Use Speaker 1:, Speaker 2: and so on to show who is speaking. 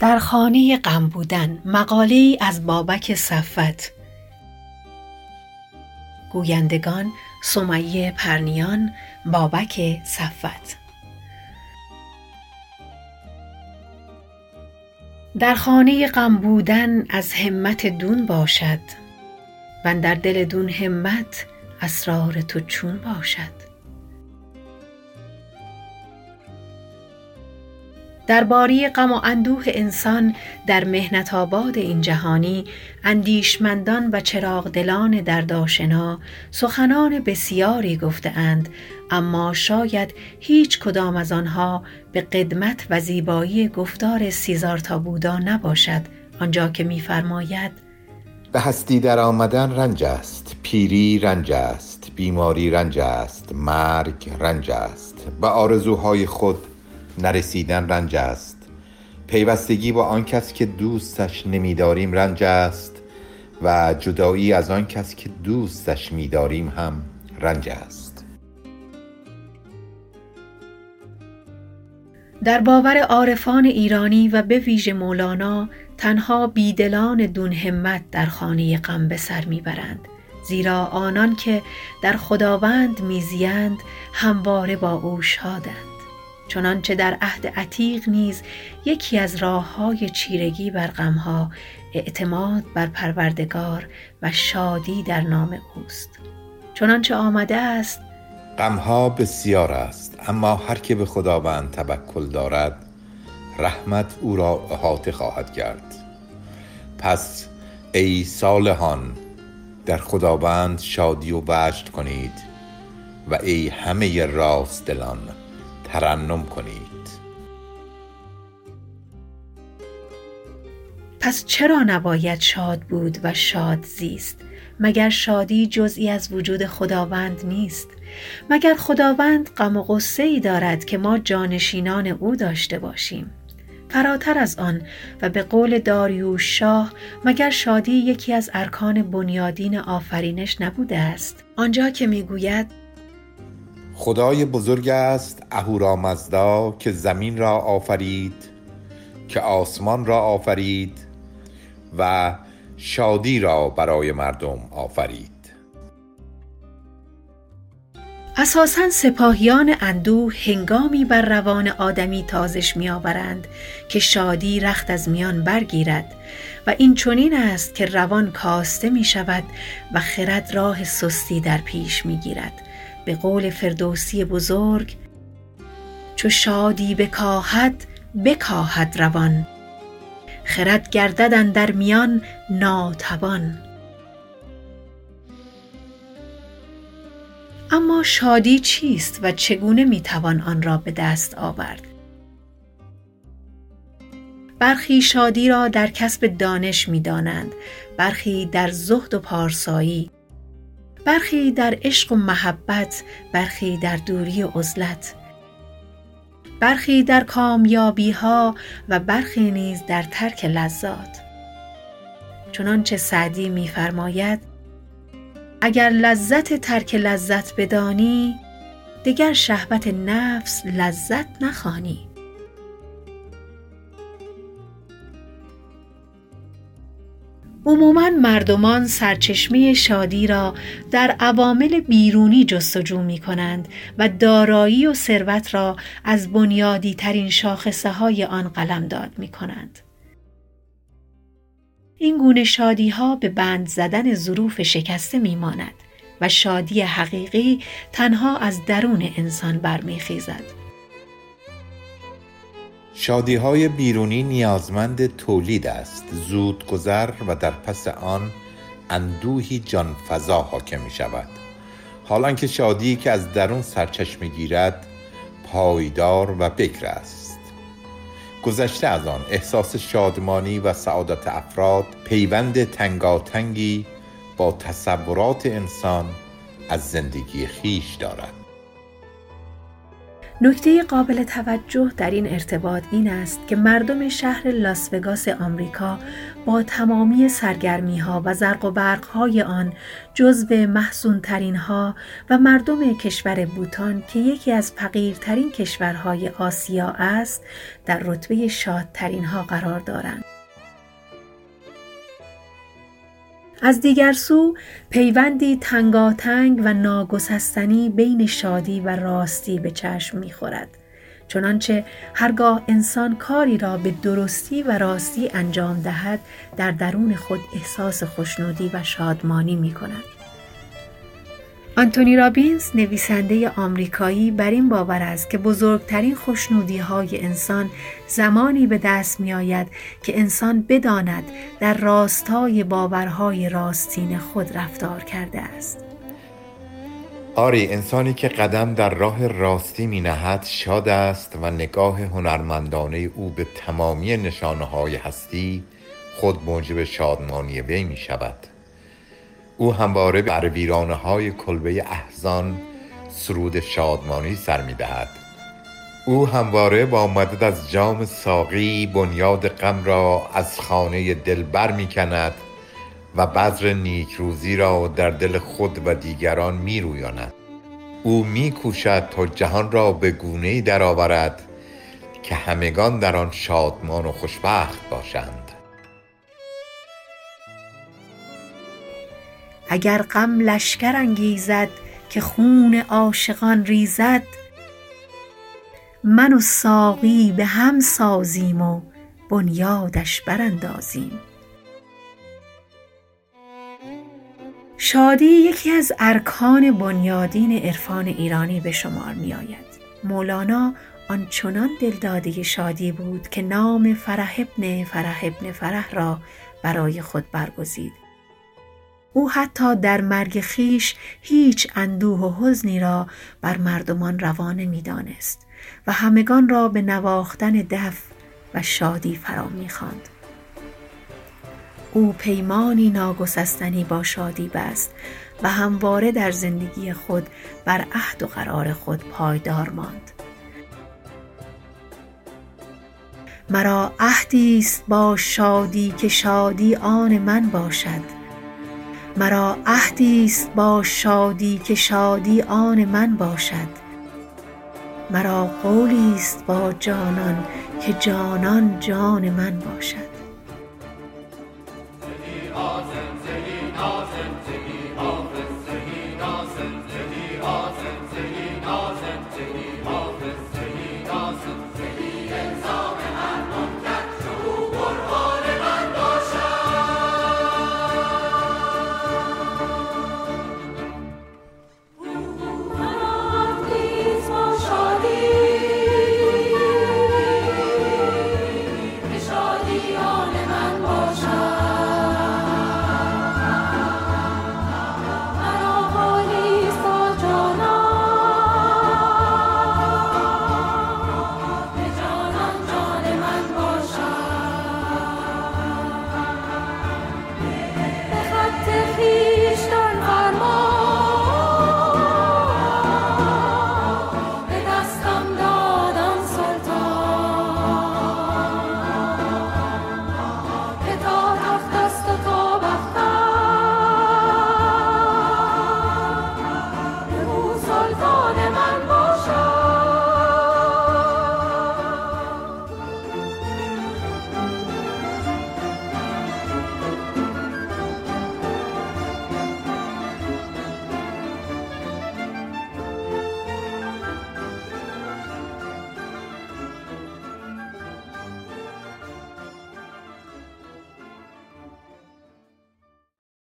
Speaker 1: در خانه غم بودن مقاله از بابک صفت گویندگان سمیه پرنیان بابک صفت در خانه غم بودن از همت دون باشد وندر دل دون همت اسرار تو چون باشد. در باری غم و اندوه انسان در محنت آباد این جهانی اندیشمندان و چراغدلان دردآشنا سخنان بسیاری گفته اند اما شاید هیچ کدام از آنها به قدمت و زیبایی گفتار سیزارتا بودا نباشد. آنجا که می فرماید
Speaker 2: به هستی در آمدن رنج است پیری رنج است بیماری رنج است مرگ رنج است. به آرزوهای خود نرسیدن رنج است. پیوستگی با آن کس که دوستش نمیداریم رنج است و جدایی از آن کس که دوستش میداریم هم رنج است.
Speaker 1: در باور عارفان ایرانی و به ویژه مولانا تنها بیدلان دون همت در خانه غم به سر می‌برند زیرا آنان که در خداوند میزیند همواره با او شادند. چنانچه در عهد عتیق نیز یکی از راه های چیرگی بر غمها اعتماد بر پروردگار و شادی در نام اوست. چنانچه آمده است
Speaker 2: غمها بسیار است اما هر که به خداوند توکل دارد رحمت او را احاطه خواهد کرد. پس ای صالحان در خداوند شادی و وجد کنید و ای همه راست دلان ترنم کنید.
Speaker 1: پس چرا نباید شاد بود و شاد زیست؟ مگر شادی جزئی از وجود خداوند نیست؟ مگر خداوند غم و غصه ای دارد که ما جانشینان او داشته باشیم؟ فراتر از آن و به قول داریوش شاه مگر شادی یکی از ارکان بنیادین آفرینش نبوده است؟ آنجا که می‌گوید
Speaker 2: خدای بزرگ است اهورامزدا که زمین را آفرید که آسمان را آفرید و شادی را برای مردم آفرید.
Speaker 1: اساسا سپاهیان اندوه هنگامی بر روان آدمی تازش میآورند که شادی رخت از میان برگیرد و این چنین است که روان کاسته می شود و خرد راه سستی در پیش می گیرد به قول فردوسی بزرگ چو شادی بکاهد بکاهد روان. خرد گردد اندر میان ناتوان. اما شادی چیست و چگونه می توان آن را به دست آورد؟ برخی شادی را در کسب دانش می دانند برخی در زهد و پارسایی. برخی در عشق و محبت برخی در دوری و عزلت. برخی در کامیابی ها و برخی نیز در ترک لذات. چنانچه سعدی میفرماید اگر لذت ترک لذت بدانی دگر شهوت نفس لذت نخوانی. عموما مردمان سرچشمه شادی را در عوامل بیرونی جستجو می کنند و دارایی و ثروت را از بنیادی ترین شاخصه های آن قلمداد می کنند. این گونه شادی ها به بند زدن ظروف شکسته می ماند و شادی حقیقی تنها از درون انسان برمیخیزد.
Speaker 2: شادی های بیرونی نیازمند تولید است. زود گذر و در پس آن اندوهی جان فضا حاکم می شود حالا که شادی که از درون سرچشمه گیرد پایدار و بکر است. گذشته از آن احساس شادمانی و سعادت افراد پیوند تنگاتنگی با تصورات انسان از زندگی خیش دارد.
Speaker 1: نکته قابل توجه در این ارتباط این است که مردم شهر لاسوگاس آمریکا با تمامی سرگرمی ها و زرق و برق های آن جزو محسون ترین ها و مردم کشور بوتان که یکی از فقیرترین کشورهای آسیا است در رتبه شادترین ها قرار دارند. از دیگر سو پیوندی تنگاتنگ و ناگسستنی بین شادی و راستی به چشم می‌خورد چنانچه هرگاه انسان کاری را به درستی و راستی انجام دهد در درون خود احساس خوشنودی و شادمانی می کند. آنتونی رابینز نویسنده آمریکایی بر این باور است که بزرگترین خوشنودی های انسان زمانی به دست می آید که انسان بداند در راستای باورهای راستین خود رفتار کرده است.
Speaker 2: آری انسانی که قدم در راه راستی می نهد شاد است و نگاه هنرمندانه او به تمامی نشانه های هستی خود موجب شادمانی وی می شود. او همواره بر ویرانه های کلبه احزان سرود شادمانی سر می دهد. او همواره با مدد از جام ساقی بنیاد غم را از خانه دلبر می کند و بذر نیکروزی را در دل خود و دیگران می رویاند. او می کوشد تا جهان را به گونه درآورد که همگان در آن شادمان و خوشبخت باشند.
Speaker 1: اگر غم لشکر انگیزد که خون عاشقان ریزد من و ساقی به هم سازیم و بنیادش براندازیم شادی یکی از ارکان بنیادین عرفان ایرانی به شمار می آید. مولانا آنچنان دلداده شادی بود که نام فرح ابن فرح ابن فرح را برای خود برگزید او حتی در مرگ خیش هیچ اندوه و حزنی را بر مردمان روانه می دانست و همگان را به نواختن دف و شادی فرا می خاند. او پیمانی ناگسستنی با شادی بست و همواره در زندگی خود بر عهد و قرار خود پایدار ماند. مرا عهدی است با شادی که شادی آن من باشد مرا عهدی است با شادی که شادی آن من باشد. مرا قولی است با جانان که جانان جان من باشد.